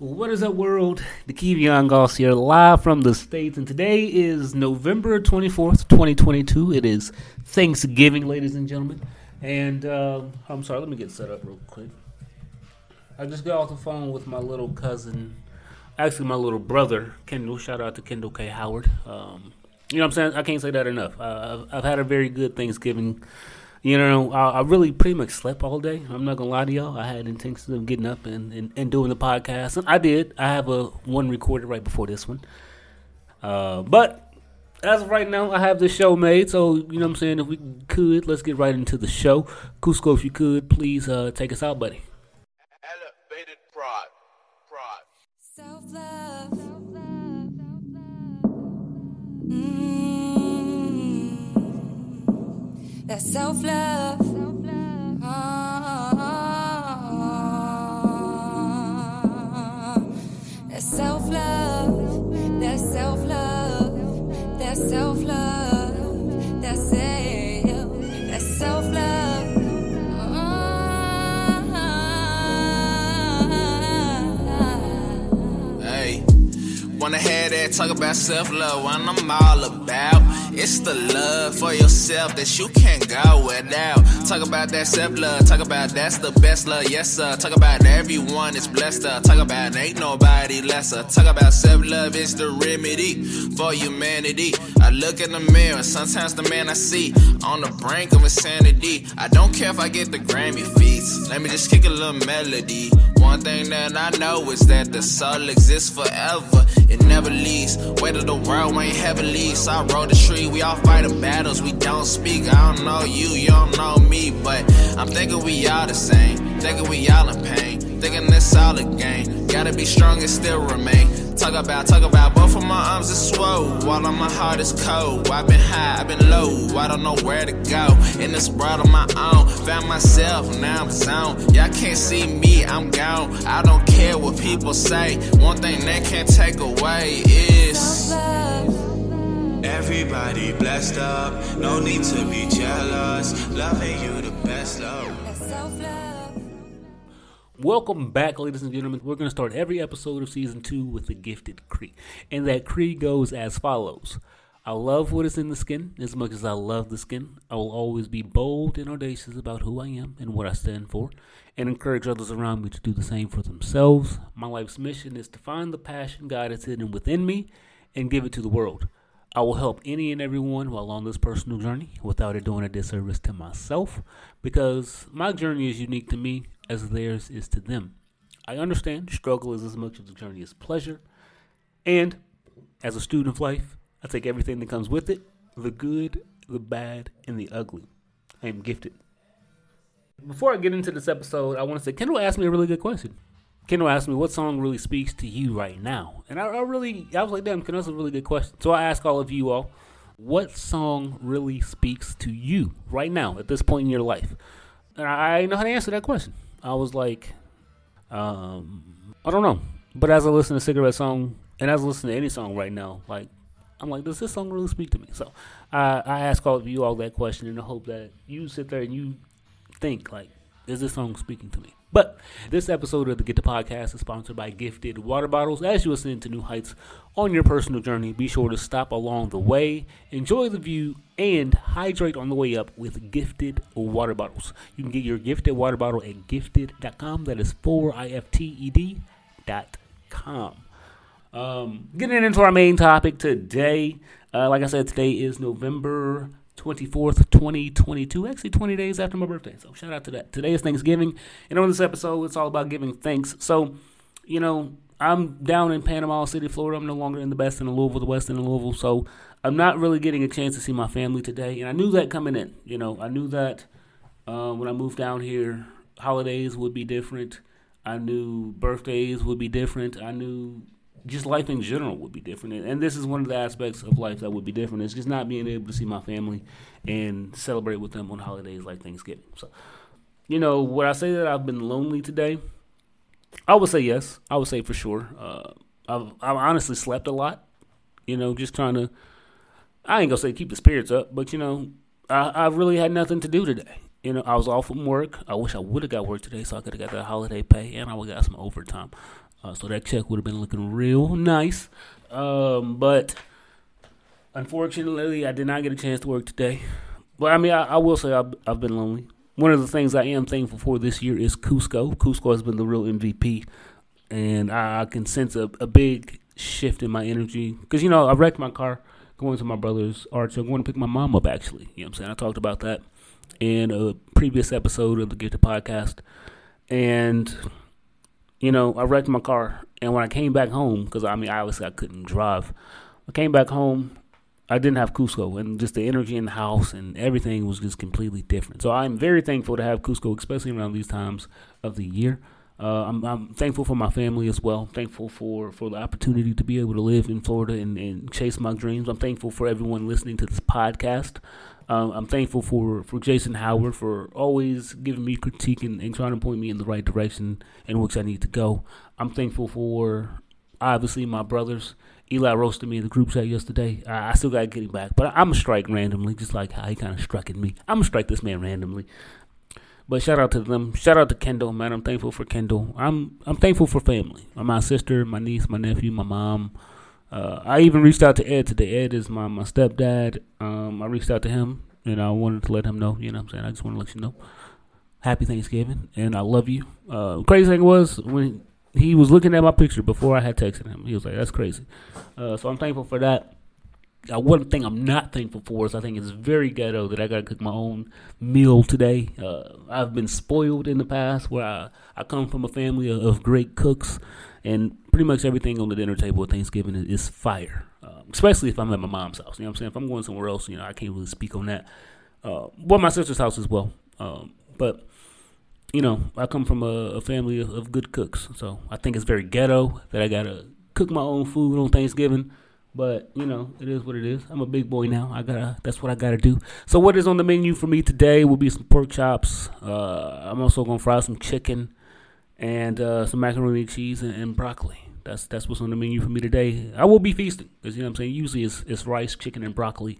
What is up, world? Dekevion Goss here, live from the States, and today is November 24th, 2022. It is Thanksgiving, ladies and gentlemen. And uh, I'm sorry, let me get set up real quick. I just got off the phone with my little cousin, actually, my little brother, Kendall. Shout out to Kendall K. Howard. Um, you know what I'm saying? I can't say that enough. Uh, I've, I've had a very good Thanksgiving. You know, I, I, really pretty much slept all day. I'm not gonna lie to y'all. I had intentions of getting up and, and, and doing the podcast, and I did. I have a one recorded right before this one. Uh, but as of right now, I have the show made. So you know what I'm saying. If we could, let's get right into the show. Cusco, if you could, please uh, take us out, buddy. That self uh, love. that self love, that self love, that self love, that self, that self love. Hey, wanna have that talk about self love, what I'm all about. It's the love for yourself that you can't go without. Talk about that self love, talk about that's the best love, yes sir. Talk about everyone is blessed. Talk about ain't nobody lesser. Talk about self love is the remedy for humanity. I look in the mirror, sometimes the man I see on the brink of insanity. I don't care if I get the Grammy feats. Let me just kick a little melody. One thing that I know is that the soul exists forever. It never leaves. Weight of the world ain't heavily. So I rode the tree we all fighting battles, we don't speak. I don't know you, you don't know me, but I'm thinking we all the same. Thinking we all in pain. Thinking this all a game. Gotta be strong and still remain. Talk about, talk about, both of my arms are swole. While on my heart is cold. I've been high, I've been low. I don't know where to go. In this world on my own. Found myself, now I'm zoned. Y'all can't see me, I'm gone. I don't care what people say. One thing they can't take away is. Everybody blessed up, no need to be jealous. Loving you the best love. Welcome back, ladies and gentlemen. We're going to start every episode of season two with the gifted Creed. And that Creed goes as follows I love what is in the skin as much as I love the skin. I will always be bold and audacious about who I am and what I stand for, and encourage others around me to do the same for themselves. My life's mission is to find the passion God has hidden within me and give it to the world. I will help any and everyone while on this personal journey without it doing a disservice to myself because my journey is unique to me as theirs is to them. I understand struggle is as much of the journey as pleasure. And as a student of life, I take everything that comes with it the good, the bad, and the ugly. I am gifted. Before I get into this episode, I want to say Kendall asked me a really good question. Kendall asked me what song really speaks to you right now, and I, I really, I was like, damn, Kendall, that's a really good question. So I ask all of you all, what song really speaks to you right now at this point in your life? And I, I know how to answer that question. I was like, um, I don't know. But as I listen to Cigarette Song, and as I listen to any song right now, like, I'm like, does this song really speak to me? So I, I ask all of you all that question in the hope that you sit there and you think, like, is this song speaking to me? But this episode of the Gifted Podcast is sponsored by Gifted Water Bottles. As you ascend to new heights on your personal journey, be sure to stop along the way, enjoy the view, and hydrate on the way up with Gifted Water Bottles. You can get your Gifted Water Bottle at gifted.com. That is 4ifted.com. Um, getting into our main topic today. Uh, like I said, today is November 24th, 2022. Actually, 20 days after my birthday. So, shout out to that. Today is Thanksgiving. And on this episode, it's all about giving thanks. So, you know, I'm down in Panama City, Florida. I'm no longer in the best in the Louisville, the west in the Louisville. So, I'm not really getting a chance to see my family today. And I knew that coming in. You know, I knew that uh, when I moved down here, holidays would be different. I knew birthdays would be different. I knew just life in general would be different. And this is one of the aspects of life that would be different. It's just not being able to see my family and celebrate with them on holidays like Thanksgiving. So, you know, would I say that I've been lonely today? I would say yes. I would say for sure. Uh, I've, I've honestly slept a lot. You know, just trying to. I ain't gonna say keep the spirits up, but you know, I, I really had nothing to do today. You know, I was off from work. I wish I would have got work today so I could have got that holiday pay and I would have got some overtime. Uh, so that check would have been looking real nice. Um, but unfortunately, I did not get a chance to work today. But I mean, I, I will say I've, I've been lonely. One of the things I am thankful for this year is Cusco. Cusco has been the real MVP, and I, I can sense a, a big shift in my energy because you know I wrecked my car going to my brother's art show, going to pick my mom up. Actually, you know what I'm saying. I talked about that in a previous episode of the Get Gifted Podcast, and you know I wrecked my car, and when I came back home, because I mean obviously I couldn't drive, I came back home. I didn't have Cusco, and just the energy in the house and everything was just completely different. So I'm very thankful to have Cusco, especially around these times of the year. Uh, I'm, I'm, thankful for my family as well. Thankful for, for the opportunity to be able to live in Florida and, and chase my dreams. I'm thankful for everyone listening to this podcast. Um, I'm thankful for, for Jason Howard for always giving me critique and, and trying to point me in the right direction in which I need to go. I'm thankful for obviously my brothers. Eli roasted me in the group chat yesterday. I, I still got to get him back, but I'm to strike randomly, just like how he kind of struck at me. I'm to strike this man randomly. But shout out to them. Shout out to Kendall, man. I'm thankful for Kendall. I'm I'm thankful for family. My sister, my niece, my nephew, my mom. Uh, I even reached out to Ed today. Ed is my, my stepdad. Um, I reached out to him and I wanted to let him know. You know what I'm saying? I just want to let you know. Happy Thanksgiving and I love you. Uh, crazy thing was when he was looking at my picture before I had texted him. He was like, "That's crazy." Uh, so I'm thankful for that. Uh, one thing I'm not thankful for is I think it's very ghetto that I got to cook my own meal today. Uh, I've been spoiled in the past where I, I come from a family of, of, great cooks, and pretty much everything on the dinner table at Thanksgiving is, is fire, um, especially if I'm at my mom's house. You know what I'm saying? If I'm going somewhere else, you know, I can't really speak on that. Uh, well, my sister's house as well. Um, but, you know, I come from a, a family of, of good cooks, so I think it's very ghetto that I got to cook my own food on Thanksgiving. But you know, it is what it is. I'm a big boy now. I gotta. That's what I gotta do. So what is on the menu for me today will be some pork chops. Uh, I'm also gonna fry some chicken and uh, some macaroni and cheese and, and, broccoli. That's that's what's on the menu for me today. I will be feasting because you know what I'm saying. Usually it's, it's rice, chicken, and broccoli,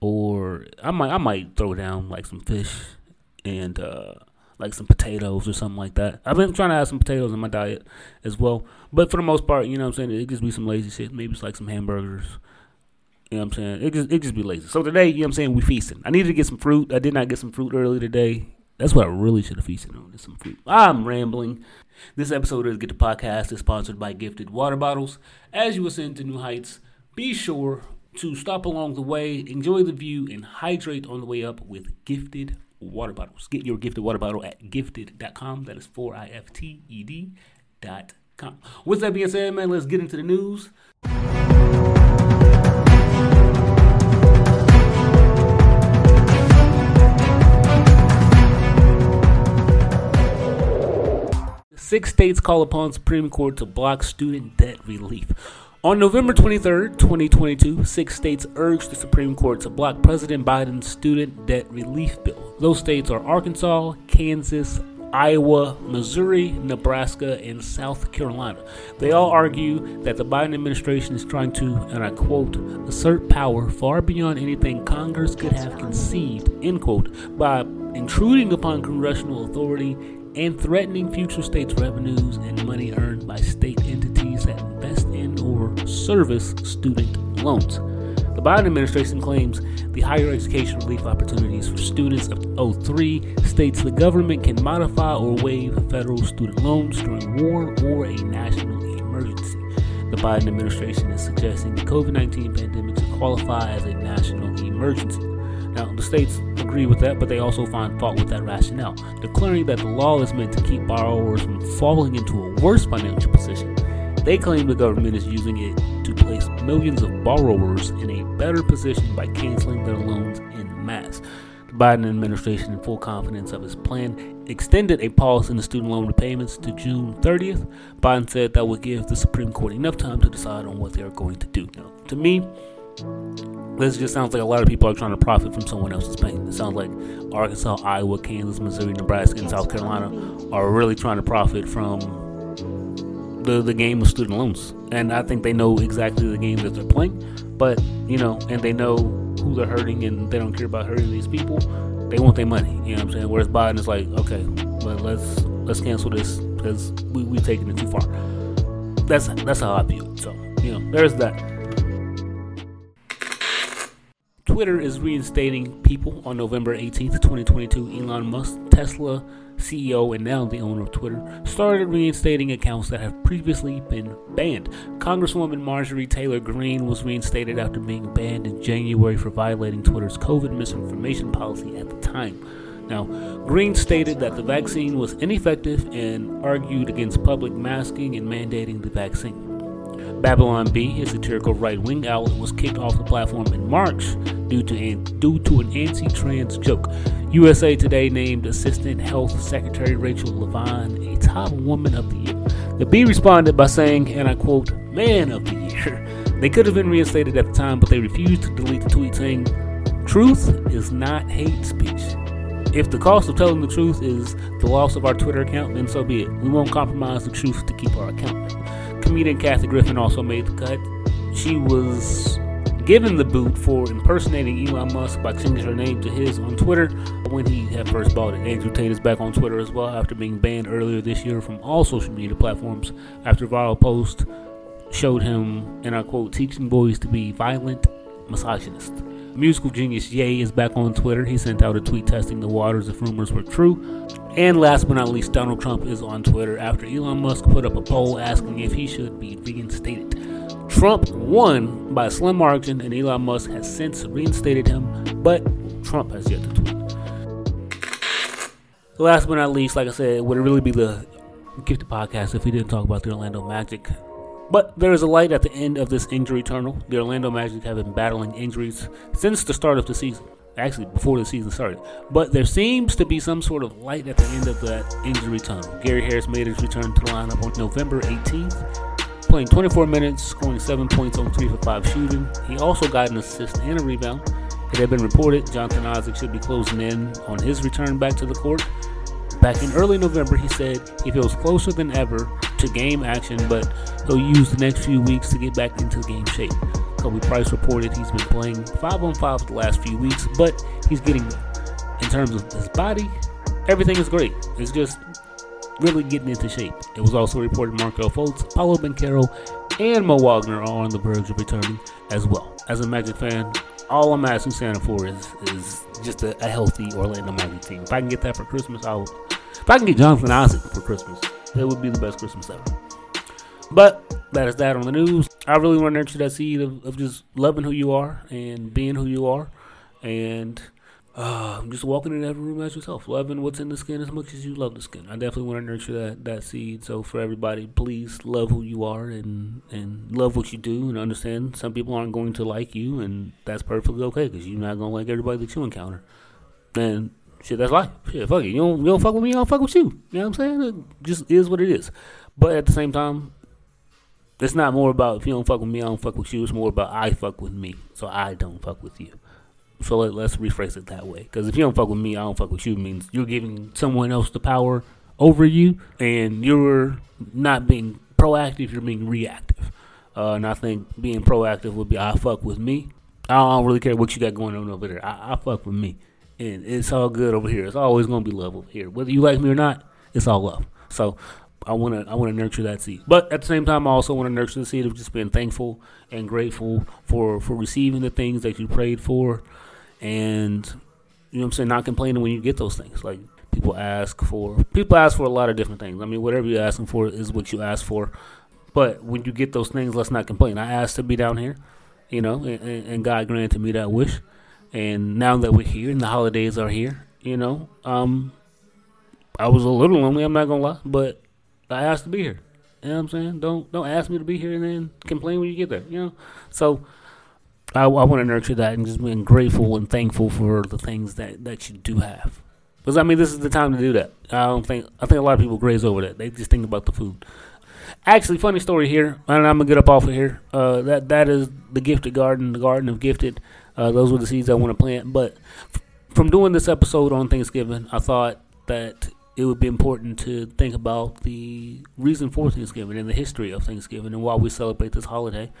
or I might I might throw down like some fish and uh, like some potatoes or something like that. I've been trying to add some potatoes in my diet as well. But for the most part, you know what I'm saying, it just be some lazy shit. Maybe it's like some hamburgers. You know what I'm saying? It just it just be lazy. So today, you know what I'm saying, we feasting. I needed to get some fruit. I did not get some fruit early today. That's what I really should have feasted on is some fruit. I'm rambling. This episode of Gifted Podcast is sponsored by Gifted Water Bottles. As you ascend to new heights, be sure to stop along the way, enjoy the view, and hydrate on the way up with Gifted water bottles. Get your gifted water bottle at gifted.com. That is 4 I F T E D.com. With that being said, man, let's get into the news. Six states call upon Supreme Court to block student debt relief. On November 23, 2022, six states urged the Supreme Court to block President Biden's student debt relief bill. Those states are Arkansas, Kansas, Iowa, Missouri, Nebraska, and South Carolina. They all argue that the Biden administration is trying to, and I quote, assert power far beyond anything Congress could have conceived, end quote, by intruding upon congressional authority and threatening future states' revenues and money earned by state entities service student loans. The Biden administration claims the higher education relief opportunities for students of 03 states the government can modify or waive federal student loans during war or a national emergency. The Biden administration is suggesting the COVID 19 pandemic should qualify as a national emergency. Now, the states agree with that, but they also find fault with that rationale, declaring that the law is meant to keep borrowers from falling into a worse financial position. They claim the government is using it to place millions of borrowers in a better position by canceling their loans in mass. The Biden administration, in full confidence of his plan, extended a pause in the student loan repayments to June 30th. Biden said that would give the Supreme Court enough time to decide on what they are going to do. Now, to me, this just sounds like a lot of people are trying to profit from someone else's pain. It sounds like Arkansas, Iowa, Kansas, Missouri, Nebraska, and South Carolina are really trying to profit from the the game of student loans. And I think they know exactly the game that they're playing. But you know, and they know who they're hurting, and they don't care about hurting these people. They want their money. You know what I'm saying? Whereas Biden is like, okay, well, let's let's cancel this because we we taking it too far. that's that's how I view it. So you know, there's that. Twitter is reinstating people on November 18th, 2022. Elon Musk, Tesla CEO and now the owner of Twitter, started reinstating accounts that have previously been banned. Congresswoman Marjorie Taylor Greene was reinstated after being banned in January for violating Twitter's COVID misinformation policy at the time. Now, Greene stated that the vaccine was ineffective and argued against public masking and mandating the vaccine. Babylon Bee, a satirical right-wing outlet, was kicked off the platform in March due to an, due to an anti-trans joke. USA Today named Assistant Health Secretary Rachel Levine a top woman of the year. The Bee responded by saying, and I quote, "Man of the year." They could have been reinstated at the time, but they refused to delete the tweet, saying, "Truth is not hate speech." If the cost of telling the truth is the loss of our Twitter account, then so be it. We won't compromise the truth to keep our account. Comedian Kathy Griffin also made the cut. She was given the boot for impersonating Elon Musk by changing her name to his on Twitter when he had first bought it. Andrew Tate is back on Twitter as well after being banned earlier this year from all social media platforms after a viral post showed him, and I quote, teaching boys to be violent misogynist. Musical genius Ye is back on Twitter. He sent out a tweet testing the waters if rumors were true. And last but not least, Donald Trump is on Twitter after Elon Musk put up a poll asking if he should be reinstated. Trump won by a slim margin, and Elon Musk has since reinstated him, but Trump has yet to tweet. Last but not least, like I said, would it really be the gift gifted podcast if we didn't talk about the Orlando Magic? But there is a light at the end of this injury tunnel. The Orlando Magic have been battling injuries since the start of the season. Actually, before the season started. But there seems to be some sort of light at the end of that injury tunnel. Gary Harris made his return to the lineup on November 18th, playing 24 minutes, scoring 7 points on 3 for 5 shooting. He also got an assist and a rebound. It had been reported Jonathan Isaac should be closing in on his return back to the court. Back in early November, he said he feels closer than ever to game action, but he'll use the next few weeks to get back into game shape. Khobi Price reported he's been playing 5 on 5 the last few weeks, but he's getting. In terms of his body, everything is great. It's just really getting into shape. It was also reported Markelle Fultz, Paolo Banchero, and Mo Wagner are on the verge of returning as well. As a Magic fan, all I'm asking Santa for is is just a, a healthy Orlando Magic team. If I can get that for Christmas, I'll. If I can get Jonathan Isaac for Christmas, it would be the best Christmas ever. But that is that on the news. I really want to nurture that seed of, of just loving who you are and being who you are, and uh, just walking in every room as yourself, loving what's in the skin as much as you love the skin. I definitely want to nurture that, that seed. So for everybody, please love who you are and and love what you do, and understand some people aren't going to like you, and that's perfectly okay because you're not gonna like everybody that you encounter. And shit, that's life. Shit, fuck it. You don't you don't fuck with me, I don't fuck with you. You know what I'm saying? It just is what it is. But at the same time, it's not more about if you don't fuck with me, I don't fuck with you. It's more about I fuck with me, so I don't fuck with you. So let, us rephrase it that way. Because if you don't fuck with me, I don't fuck with you means you're giving someone else the power over you, and you're not being proactive. You're being reactive. Uh, and I think being proactive would be I fuck with me. I don't really care what you got going on over there. I, I fuck with me, and it's all good over here. It's always gonna be love over here, whether you like me or not. It's all love. So I want to I want to nurture that seed. But at the same time, I also want to nurture the seed of just being thankful and grateful for for receiving the things that you prayed for, and you know what I'm saying, not complaining when you get those things. Like people ask for people ask for a lot of different things. I mean, whatever you're asking for is what you ask for. But when you get those things, let's not complain. I asked to be down here, you know, and, and God granted me that wish. And now that we're here and the holidays are here, you know, um, I was a little lonely. I'm not gonna lie, but I asked to be here. You know what I'm saying? Don't don't ask me to be here and then complain when you get there. You know, so I, I want to nurture that and just being grateful and thankful for the things that, that you do have. Because I mean, this is the time to do that. I don't think I think a lot of people graze over that. They just think about the food. Actually, funny story here, and I'm gonna get up off of here. Uh, that that is the gifted garden, the garden of gifted. Uh, those were the seeds I want to plant. But f- from doing this episode on Thanksgiving, I thought that it would be important to think about the reason for Thanksgiving and the history of Thanksgiving and why we celebrate this holiday.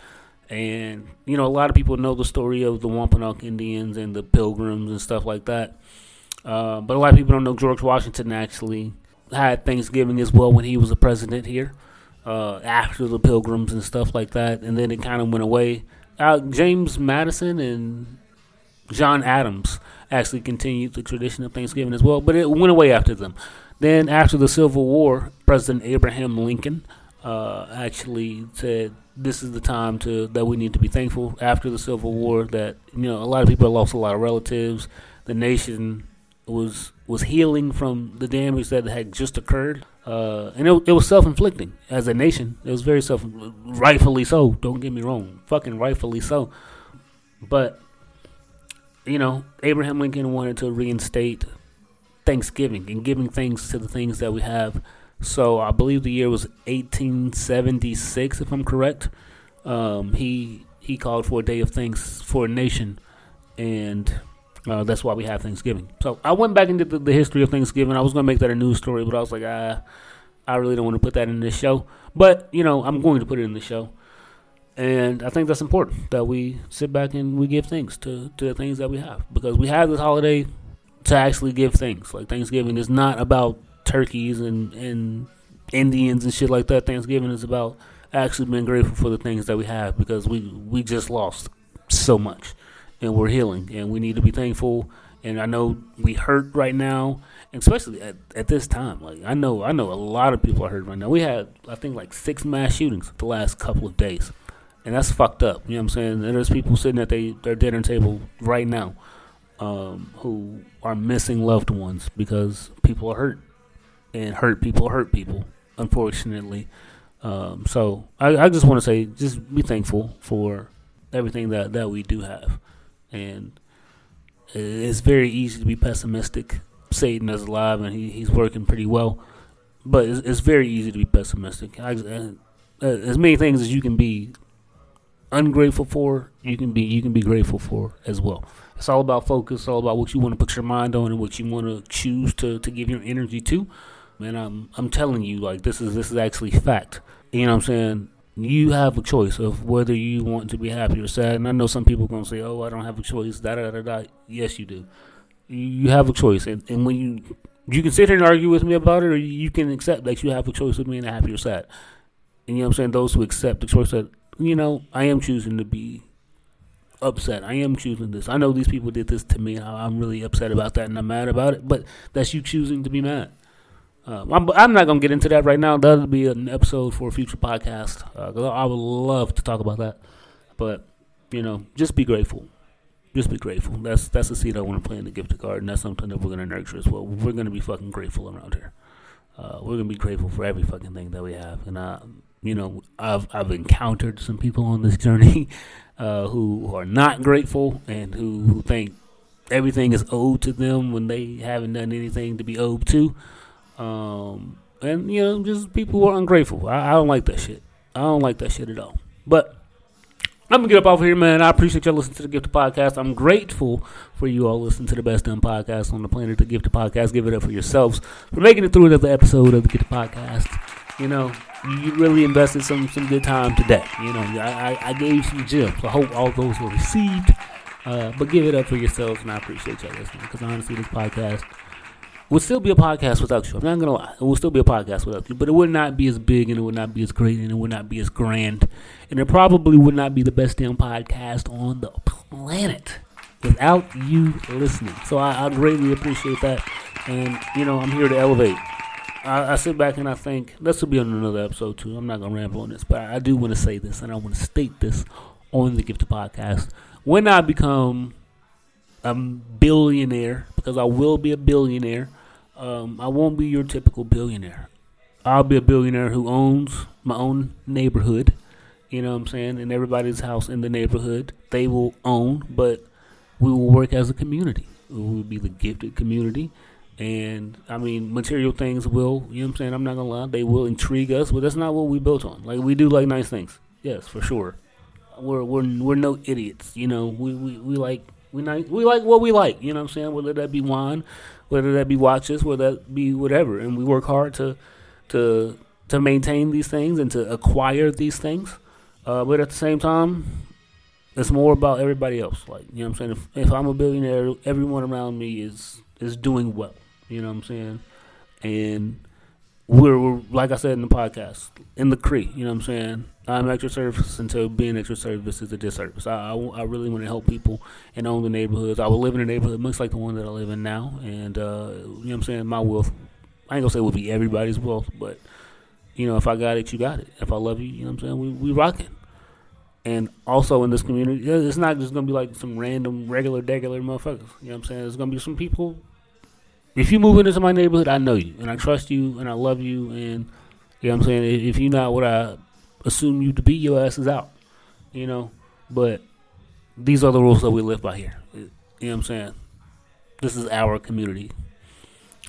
And, you know, a lot of people know the story of the Wampanoag Indians and the Pilgrims and stuff like that. Uh, but a lot of people don't know George Washington actually had Thanksgiving as well when he was a president here. uh, after the Pilgrims and stuff like that, and then it kind of went away. Uh, James Madison and John Adams actually continued the tradition of Thanksgiving as well, but it went away after them. Then, after the Civil War, President Abraham Lincoln uh, actually said this is the time to that we need to be thankful after the Civil War. That you know a lot of people lost a lot of relatives. The nation was was healing from the damage that had just occurred, uh, and it, it was self inflicting as a nation. It was very self, rightfully so. Don't get me wrong, fucking rightfully so. But you know, Abraham Lincoln wanted to reinstate Thanksgiving and giving thanks to the things that we have. So I believe the year was 1876, if I'm correct. Um, he he called for a day of thanks for a nation, and uh, that's why we have Thanksgiving. So I went back into the, the history of Thanksgiving. I was going to make that a news story, but I was like, ah, I really don't want to put that in this show. But you know, I'm going to put it in the show. And I think that's important that we sit back and we give thanks to, to the things that we have because we have this holiday to actually give thanks. Like Thanksgiving is not about turkeys and, and Indians and shit like that. Thanksgiving is about actually being grateful for the things that we have because we, we just lost so much and we're healing and we need to be thankful. And I know we hurt right now, especially at, at this time. Like I know I know a lot of people are hurt right now. We had I think like six mass shootings the last couple of days and that's fucked up. You know what I'm saying? And there's people sitting at they, their dinner table right now um, who are missing loved ones because people are hurt, and hurt people hurt people. Unfortunately, um, so I, I just want to say, just be thankful for everything that that we do have, and it's very easy to be pessimistic. Satan is alive and he, he's working pretty well, but it's, it's very easy to be pessimistic. I, uh, as many things as you can be ungrateful for, you can be you can be grateful for as well. It's all about focus, all about what you want to put your mind on and what you want to choose to, to give your energy to. Man, I'm I'm telling you, like this is this is actually fact. You know what I'm saying? You have a choice of whether you want to be happy or sad. And I know some people are gonna say, "Oh, I don't have a choice." Da da da da. Yes, you do. You have a choice, and, and when you you can sit here and argue with me about it, or you can accept that you have a choice of being happy or sad. And you know what I'm saying? Those who accept the choice that you know, I am choosing to be upset. I am choosing this. I know these people did this to me. I'm really upset about that, and I'm mad about it. But that's you choosing to be mad. Uh, I'm, I'm, not gonna get into that right now. That'll be an episode for a future podcast. Uh, I would love to talk about that. But you know, just be grateful. Just be grateful. That's that's the seed I want to plant in the gift card, and that's something that we're gonna nurture as well. We're gonna be fucking grateful around here. Uh, we're gonna be grateful for every fucking thing that we have, and I you know, I've I've encountered some people on this journey uh, who are not grateful and who, who think everything is owed to them when they haven't done anything to be owed to. Um, and you know, just people who are ungrateful. I, I, don't like that shit. I don't like that shit at all. But I'm gonna get up off here, man. I appreciate y'all listening to the Gifted Podcast. I'm grateful for you all listening to the best damn podcast on the planet, the Gifted Podcast. Give it up for yourselves for making it through another episode of the Gifted Podcast. You know, you really invested some some good time today. You know, I, I, gave some gems. I hope all those were received. Uh, but give it up for yourselves, and I appreciate y'all listening. Because honestly, this podcast would still be a podcast without you. I'm not gonna lie, it would still be a podcast without you. But it would not be as big, and it would not be as great, and it would not be as grand, and it probably would not be the best damn podcast on the planet without you listening. So I, I greatly appreciate that, and you know, I'm here to elevate. I, I, sit back and I think this will be on another episode too. I'm not gonna ramble on this, but I, do want to say this and I want to state this on the Gifted Podcast. When I become a billionaire, because I will be a billionaire, um, I won't be your typical billionaire. I'll be a billionaire who owns my own neighborhood. You know what I'm saying? And everybody's house in the neighborhood they will own, but we will work as a community. We will be the gifted community and I mean, material things will, you know what I'm saying? I'm not gonna lie, they will intrigue us, but that's not what we built on. Like we do like nice things, yes, for sure. We're we're we're no idiots, you know. We we, we like we like we like what we like, you know what I'm saying? Whether that be wine, whether that be watches, whether that be whatever, and we work hard to to to maintain these things and to acquire these things. Uh, but at the same time, it's more about everybody else. Like you know what I'm saying? If, if I'm a billionaire, everyone around me is is doing well. You know what I'm saying? And we're, we're like I said in the podcast in the Creed. You know what I'm saying? I'm extra service until being extra service is a disservice. I, I, I really want to help people and own the neighborhoods. I will live in a neighborhood much like the one that I live in now, and uh, you know what I'm saying. My wealth, I ain't gonna say it will be everybody's wealth, but you know, if I got it, you got it. If I love you, you know what I'm saying. We we rocking. And also in this community, it's not just gonna be like some random regular degular motherfuckers. You know what I'm saying? There's gonna be some people. If you move into my neighborhood, I know you and I trust you and I love you and you know what I'm saying. If you're not what I assume you to be, your ass is out. You know, but these are the rules that we live by here. You know what I'm saying? This is our community,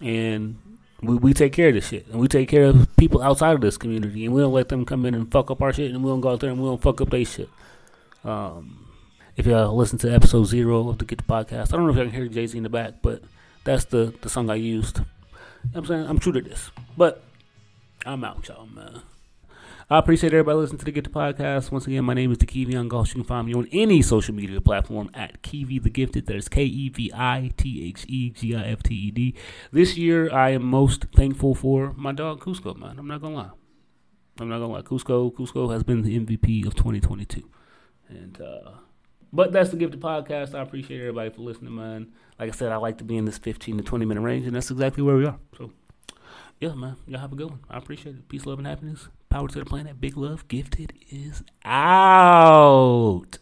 and we, we take care of this shit, and we take care of people outside of this community, and we don't let them come in and fuck up our shit, and we don't go out there and we don't fuck up their shit. Um, if y'all listen to episode zero of the Gifted Podcast, I don't know if y'all can hear Jay Z in the back, but that's the the song I used. You know I'm saying I'm true to this, but I'm out, y'all, man. I appreciate everybody listening to the Gifted Podcast. Once again, my name is Dekevion Goss. You can find me on any social media platform at Kevi the Gifted. That is K E V I T H E G I F T E D. This year, I am most thankful for my dog Cusco, man. I'm not gonna lie. I'm not gonna lie. Cusco, Cusco has been the MVP of 2022, and uh, but that's the Gifted Podcast. I appreciate everybody for listening, man. Like I said, I like to be in this 15 to 20 minute range, and that's exactly where we are. So yeah, man. Y'all have a good one. I appreciate it. Peace, love, and happiness. Power to the planet. Big love. Gifted is out.